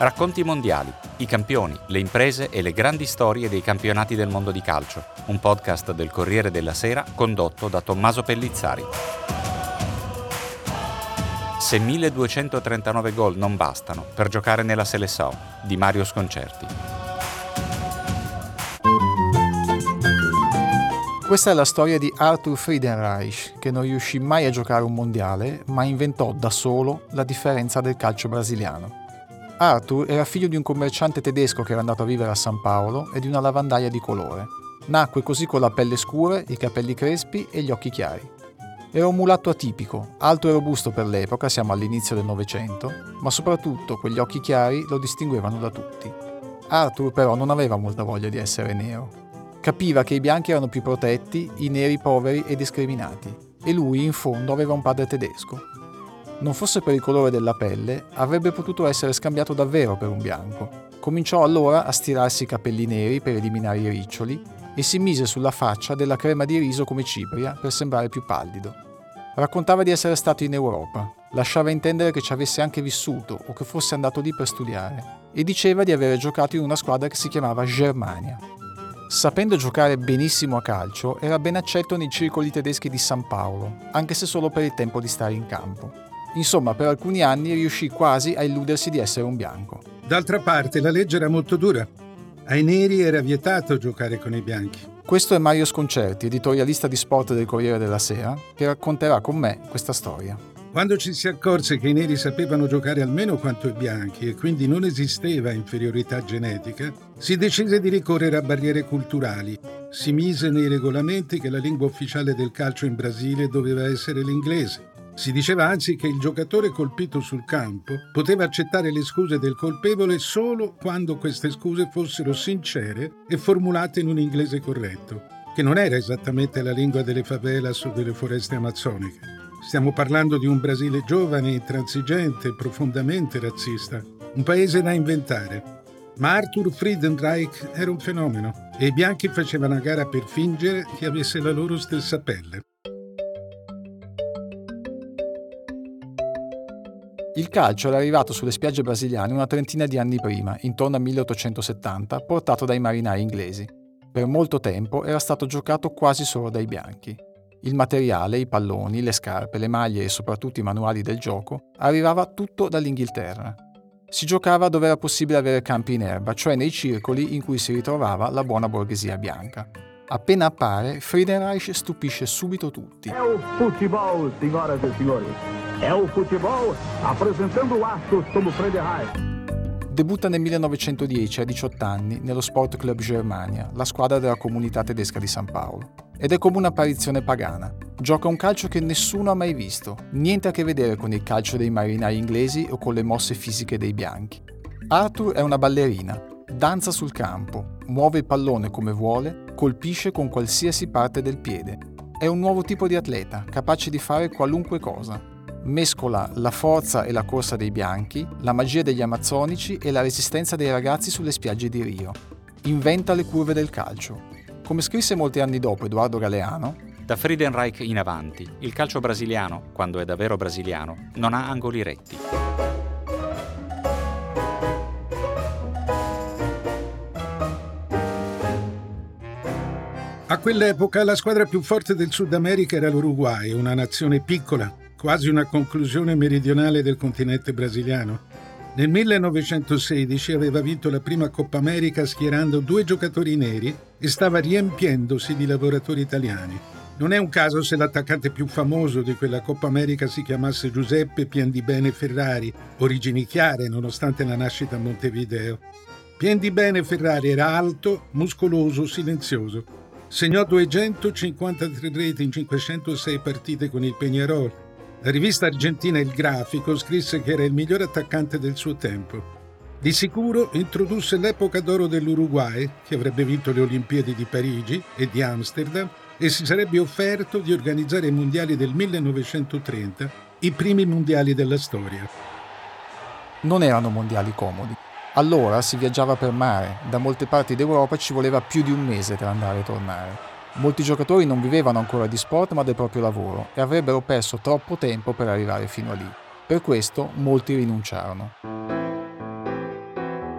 Racconti mondiali, i campioni, le imprese e le grandi storie dei campionati del mondo di calcio. Un podcast del Corriere della Sera condotto da Tommaso Pellizzari. Se 1239 gol non bastano per giocare nella Seleção di Mario Sconcerti. Questa è la storia di Arthur Friedenreich, che non riuscì mai a giocare un mondiale, ma inventò da solo la differenza del calcio brasiliano. Arthur era figlio di un commerciante tedesco che era andato a vivere a San Paolo e di una lavandaia di colore. Nacque così con la pelle scura, i capelli crespi e gli occhi chiari. Era un mulatto atipico, alto e robusto per l'epoca, siamo all'inizio del Novecento, ma soprattutto quegli occhi chiari lo distinguevano da tutti. Arthur però non aveva molta voglia di essere nero. Capiva che i bianchi erano più protetti, i neri poveri e discriminati, e lui in fondo aveva un padre tedesco, non fosse per il colore della pelle, avrebbe potuto essere scambiato davvero per un bianco. Cominciò allora a stirarsi i capelli neri per eliminare i riccioli e si mise sulla faccia della crema di riso come cipria per sembrare più pallido. Raccontava di essere stato in Europa, lasciava intendere che ci avesse anche vissuto o che fosse andato lì per studiare e diceva di avere giocato in una squadra che si chiamava Germania. Sapendo giocare benissimo a calcio, era ben accetto nei circoli tedeschi di San Paolo, anche se solo per il tempo di stare in campo. Insomma, per alcuni anni riuscì quasi a illudersi di essere un bianco. D'altra parte, la legge era molto dura. Ai neri era vietato giocare con i bianchi. Questo è Mario Sconcerti, editorialista di sport del Corriere della Sera, che racconterà con me questa storia. Quando ci si accorse che i neri sapevano giocare almeno quanto i bianchi e quindi non esisteva inferiorità genetica, si decise di ricorrere a barriere culturali. Si mise nei regolamenti che la lingua ufficiale del calcio in Brasile doveva essere l'inglese si diceva anzi che il giocatore colpito sul campo poteva accettare le scuse del colpevole solo quando queste scuse fossero sincere e formulate in un inglese corretto, che non era esattamente la lingua delle favelas o delle foreste amazzoniche. Stiamo parlando di un Brasile giovane, intransigente, profondamente razzista, un paese da inventare. Ma Arthur Friedenreich era un fenomeno e i bianchi facevano a gara per fingere che avesse la loro stessa pelle. Il calcio era arrivato sulle spiagge brasiliane una trentina di anni prima, intorno al 1870, portato dai marinai inglesi. Per molto tempo era stato giocato quasi solo dai bianchi. Il materiale, i palloni, le scarpe, le maglie e soprattutto i manuali del gioco arrivava tutto dall'Inghilterra. Si giocava dove era possibile avere campi in erba, cioè nei circoli in cui si ritrovava la buona borghesia bianca. Appena appare, Friedenreich stupisce subito tutti. È il football, signore e signori. È il football rappresentando Astros come Frederreich. Debutta nel 1910 a 18 anni nello Sport Club Germania, la squadra della comunità tedesca di San Paolo. Ed è come un'apparizione pagana. Gioca un calcio che nessuno ha mai visto, niente a che vedere con il calcio dei marinai inglesi o con le mosse fisiche dei bianchi. Arthur è una ballerina, danza sul campo, muove il pallone come vuole, colpisce con qualsiasi parte del piede. È un nuovo tipo di atleta, capace di fare qualunque cosa, mescola la forza e la corsa dei bianchi, la magia degli amazzonici e la resistenza dei ragazzi sulle spiagge di Rio. Inventa le curve del calcio. Come scrisse molti anni dopo Edoardo Galeano, da Friedenreich in avanti, il calcio brasiliano, quando è davvero brasiliano, non ha angoli retti. A quell'epoca la squadra più forte del Sud America era l'Uruguay, una nazione piccola, quasi una conclusione meridionale del continente brasiliano. Nel 1916 aveva vinto la prima Coppa America schierando due giocatori neri e stava riempiendosi di lavoratori italiani. Non è un caso se l'attaccante più famoso di quella Coppa America si chiamasse Giuseppe Piendibene Ferrari, origini chiare nonostante la nascita a Montevideo. Piendibene Ferrari era alto, muscoloso, silenzioso. Segnò 253 reti in 506 partite con il Peñarol la rivista argentina Il Grafico scrisse che era il miglior attaccante del suo tempo. Di sicuro introdusse l'epoca d'oro dell'Uruguay, che avrebbe vinto le Olimpiadi di Parigi e di Amsterdam, e si sarebbe offerto di organizzare i mondiali del 1930, i primi mondiali della storia. Non erano mondiali comodi. Allora si viaggiava per mare, da molte parti d'Europa ci voleva più di un mese per andare e tornare. Molti giocatori non vivevano ancora di sport ma del proprio lavoro e avrebbero perso troppo tempo per arrivare fino a lì. Per questo molti rinunciarono.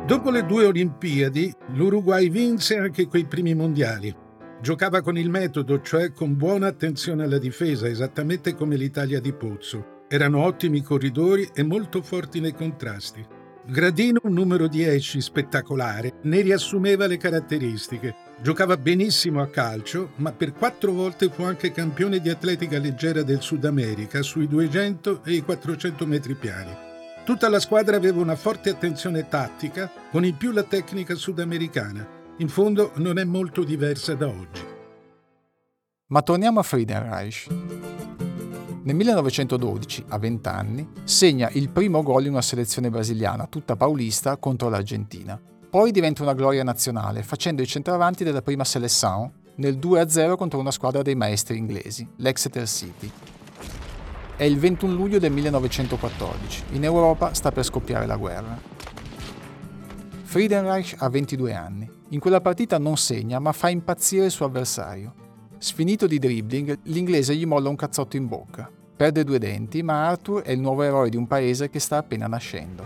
Dopo le due Olimpiadi, l'Uruguay vinse anche quei primi mondiali. Giocava con il metodo, cioè con buona attenzione alla difesa, esattamente come l'Italia di Pozzo. Erano ottimi corridori e molto forti nei contrasti. Gradino, numero 10 spettacolare, ne riassumeva le caratteristiche. Giocava benissimo a calcio, ma per quattro volte fu anche campione di atletica leggera del Sud America sui 200 e i 400 metri piani. Tutta la squadra aveva una forte attenzione tattica, con in più la tecnica sudamericana in fondo non è molto diversa da oggi. Ma torniamo a Friedenreich. Nel 1912, a 20 anni, segna il primo gol in una selezione brasiliana, tutta paulista, contro l'Argentina. Poi diventa una gloria nazionale, facendo i centravanti della prima selezione nel 2-0 contro una squadra dei maestri inglesi, l'Exeter City. È il 21 luglio del 1914. In Europa sta per scoppiare la guerra. Friedenreich ha 22 anni. In quella partita non segna, ma fa impazzire il suo avversario. Sfinito di dribbling, l'inglese gli molla un cazzotto in bocca. Perde due denti, ma Arthur è il nuovo eroe di un paese che sta appena nascendo.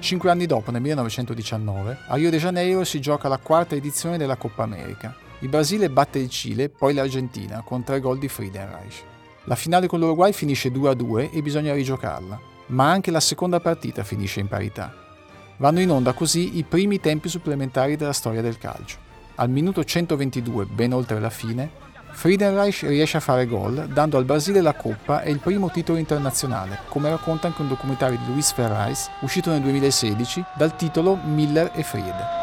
Cinque anni dopo, nel 1919, a Rio de Janeiro si gioca la quarta edizione della Coppa America. Il Brasile batte il Cile, poi l'Argentina, con tre gol di Friedenreich. La finale con l'Uruguay finisce 2-2 e bisogna rigiocarla, ma anche la seconda partita finisce in parità. Vanno in onda così i primi tempi supplementari della storia del calcio. Al minuto 122, ben oltre la fine, Friedenreich riesce a fare gol, dando al Brasile la Coppa e il primo titolo internazionale, come racconta anche un documentario di Luis Ferrais, uscito nel 2016, dal titolo Miller e Fried.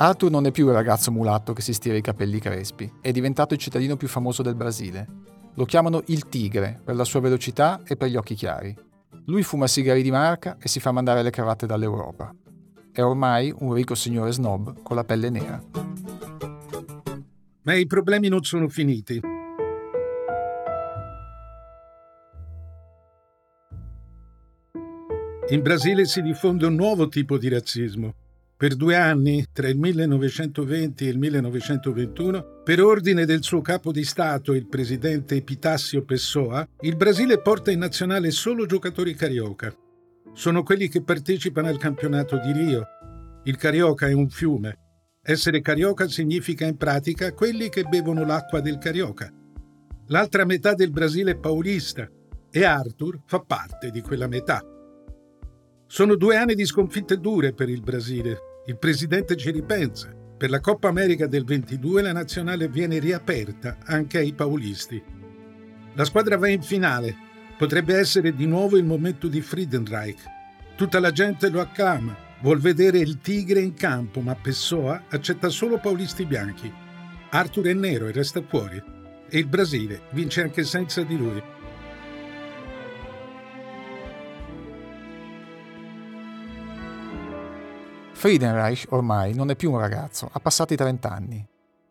Arthur non è più il ragazzo mulatto che si stira i capelli crespi, è diventato il cittadino più famoso del Brasile. Lo chiamano il tigre per la sua velocità e per gli occhi chiari. Lui fuma sigari di marca e si fa mandare le cravatte dall'Europa. È ormai un ricco signore snob con la pelle nera. Ma i problemi non sono finiti. In Brasile si diffonde un nuovo tipo di razzismo, per due anni, tra il 1920 e il 1921, per ordine del suo capo di Stato, il presidente Epitácio Pessoa, il Brasile porta in nazionale solo giocatori carioca. Sono quelli che partecipano al campionato di Rio. Il carioca è un fiume. Essere carioca significa in pratica quelli che bevono l'acqua del carioca. L'altra metà del Brasile è paulista e Arthur fa parte di quella metà. Sono due anni di sconfitte dure per il Brasile, il presidente ci ripensa. Per la Coppa America del 22 la nazionale viene riaperta anche ai paulisti. La squadra va in finale. Potrebbe essere di nuovo il momento di Friedenreich. Tutta la gente lo acclama. Vuol vedere il tigre in campo, ma Pessoa accetta solo paulisti bianchi. Arthur è nero e resta fuori. E il Brasile vince anche senza di lui. Friedenreich ormai non è più un ragazzo, ha passati 30 anni.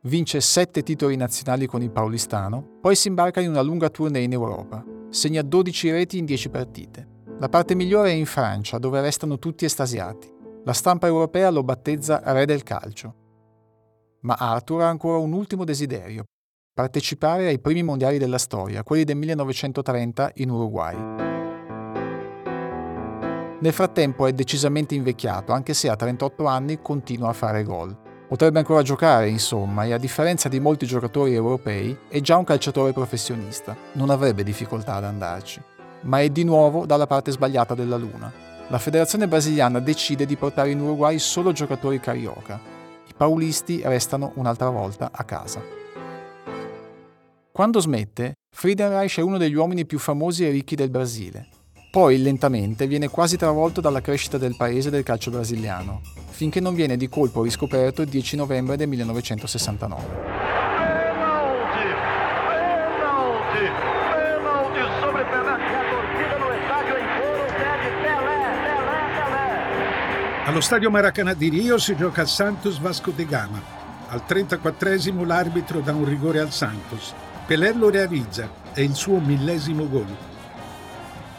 Vince 7 titoli nazionali con il Paulistano, poi si imbarca in una lunga tournée in Europa. Segna 12 reti in 10 partite. La parte migliore è in Francia, dove restano tutti estasiati. La stampa europea lo battezza re del calcio. Ma Arthur ha ancora un ultimo desiderio, partecipare ai primi mondiali della storia, quelli del 1930 in Uruguay. Nel frattempo è decisamente invecchiato, anche se a 38 anni continua a fare gol. Potrebbe ancora giocare, insomma, e a differenza di molti giocatori europei, è già un calciatore professionista, non avrebbe difficoltà ad andarci. Ma è di nuovo dalla parte sbagliata della Luna. La federazione brasiliana decide di portare in Uruguay solo giocatori carioca. I paulisti restano un'altra volta a casa. Quando smette, Friedenreich è uno degli uomini più famosi e ricchi del Brasile poi lentamente viene quasi travolto dalla crescita del paese del calcio brasiliano, finché non viene di colpo riscoperto il 10 novembre del 1969. Allo stadio Maracanã di Rio si gioca Santos Vasco de Gama. Al 34esimo l'arbitro dà un rigore al Santos. Pelé lo realizza, è il suo millesimo gol.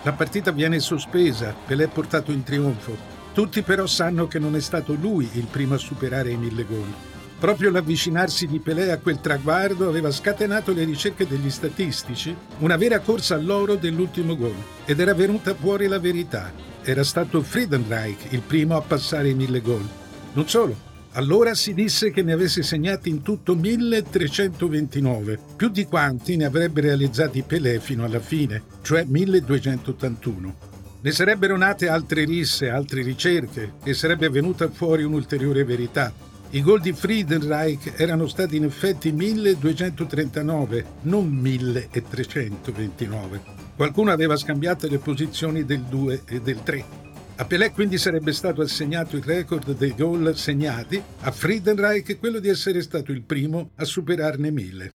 La partita viene sospesa, Pelé portato in trionfo. Tutti però sanno che non è stato lui il primo a superare i mille gol. Proprio l'avvicinarsi di Pelé a quel traguardo aveva scatenato le ricerche degli statistici, una vera corsa all'oro dell'ultimo gol. Ed era venuta fuori la verità. Era stato Friedenreich il primo a passare i mille gol. Non solo, allora si disse che ne avesse segnati in tutto 1329, più di quanti ne avrebbe realizzati Pelé fino alla fine, cioè 1281. Ne sarebbero nate altre risse, altre ricerche e sarebbe venuta fuori un'ulteriore verità. I gol di Friedenreich erano stati in effetti 1239, non 1329. Qualcuno aveva scambiato le posizioni del 2 e del 3. A Pelé quindi sarebbe stato assegnato il record dei gol segnati, a Friedenreich quello di essere stato il primo a superarne mille.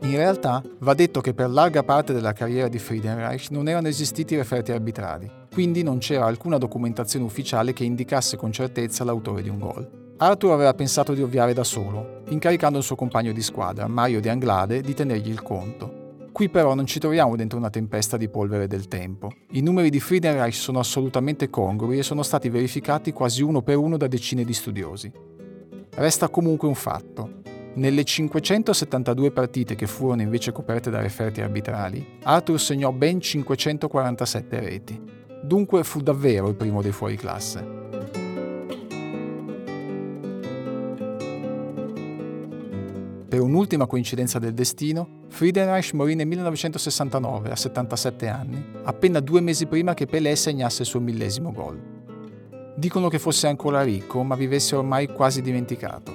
In realtà va detto che per larga parte della carriera di Friedenreich non erano esistiti referti arbitrali, quindi non c'era alcuna documentazione ufficiale che indicasse con certezza l'autore di un gol. Arthur aveva pensato di ovviare da solo, incaricando il suo compagno di squadra, Mario De Anglade, di tenergli il conto. Qui però non ci troviamo dentro una tempesta di polvere del tempo. I numeri di Friedenreich sono assolutamente congrui e sono stati verificati quasi uno per uno da decine di studiosi. Resta comunque un fatto. Nelle 572 partite che furono invece coperte da referti arbitrali, Arthur segnò ben 547 reti. Dunque fu davvero il primo dei fuoriclasse. Per un'ultima coincidenza del destino, Friedenreich morì nel 1969 a 77 anni, appena due mesi prima che Pelé segnasse il suo millesimo gol. Dicono che fosse ancora ricco, ma vivesse ormai quasi dimenticato.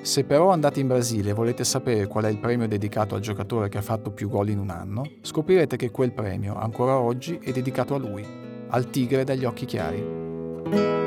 Se però andate in Brasile e volete sapere qual è il premio dedicato al giocatore che ha fatto più gol in un anno, scoprirete che quel premio, ancora oggi, è dedicato a lui, al tigre dagli occhi chiari.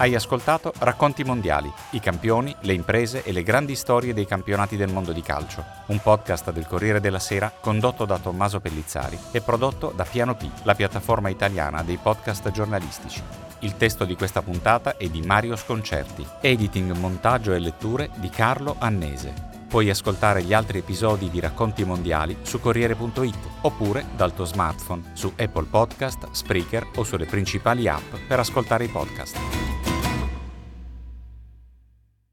Hai ascoltato Racconti Mondiali, i campioni, le imprese e le grandi storie dei campionati del mondo di calcio, un podcast del Corriere della Sera condotto da Tommaso Pellizzari e prodotto da Piano P, la piattaforma italiana dei podcast giornalistici. Il testo di questa puntata è di Mario Sconcerti, editing, montaggio e letture di Carlo Annese. Puoi ascoltare gli altri episodi di Racconti Mondiali su Corriere.it oppure dal tuo smartphone su Apple Podcast, Spreaker o sulle principali app per ascoltare i podcast.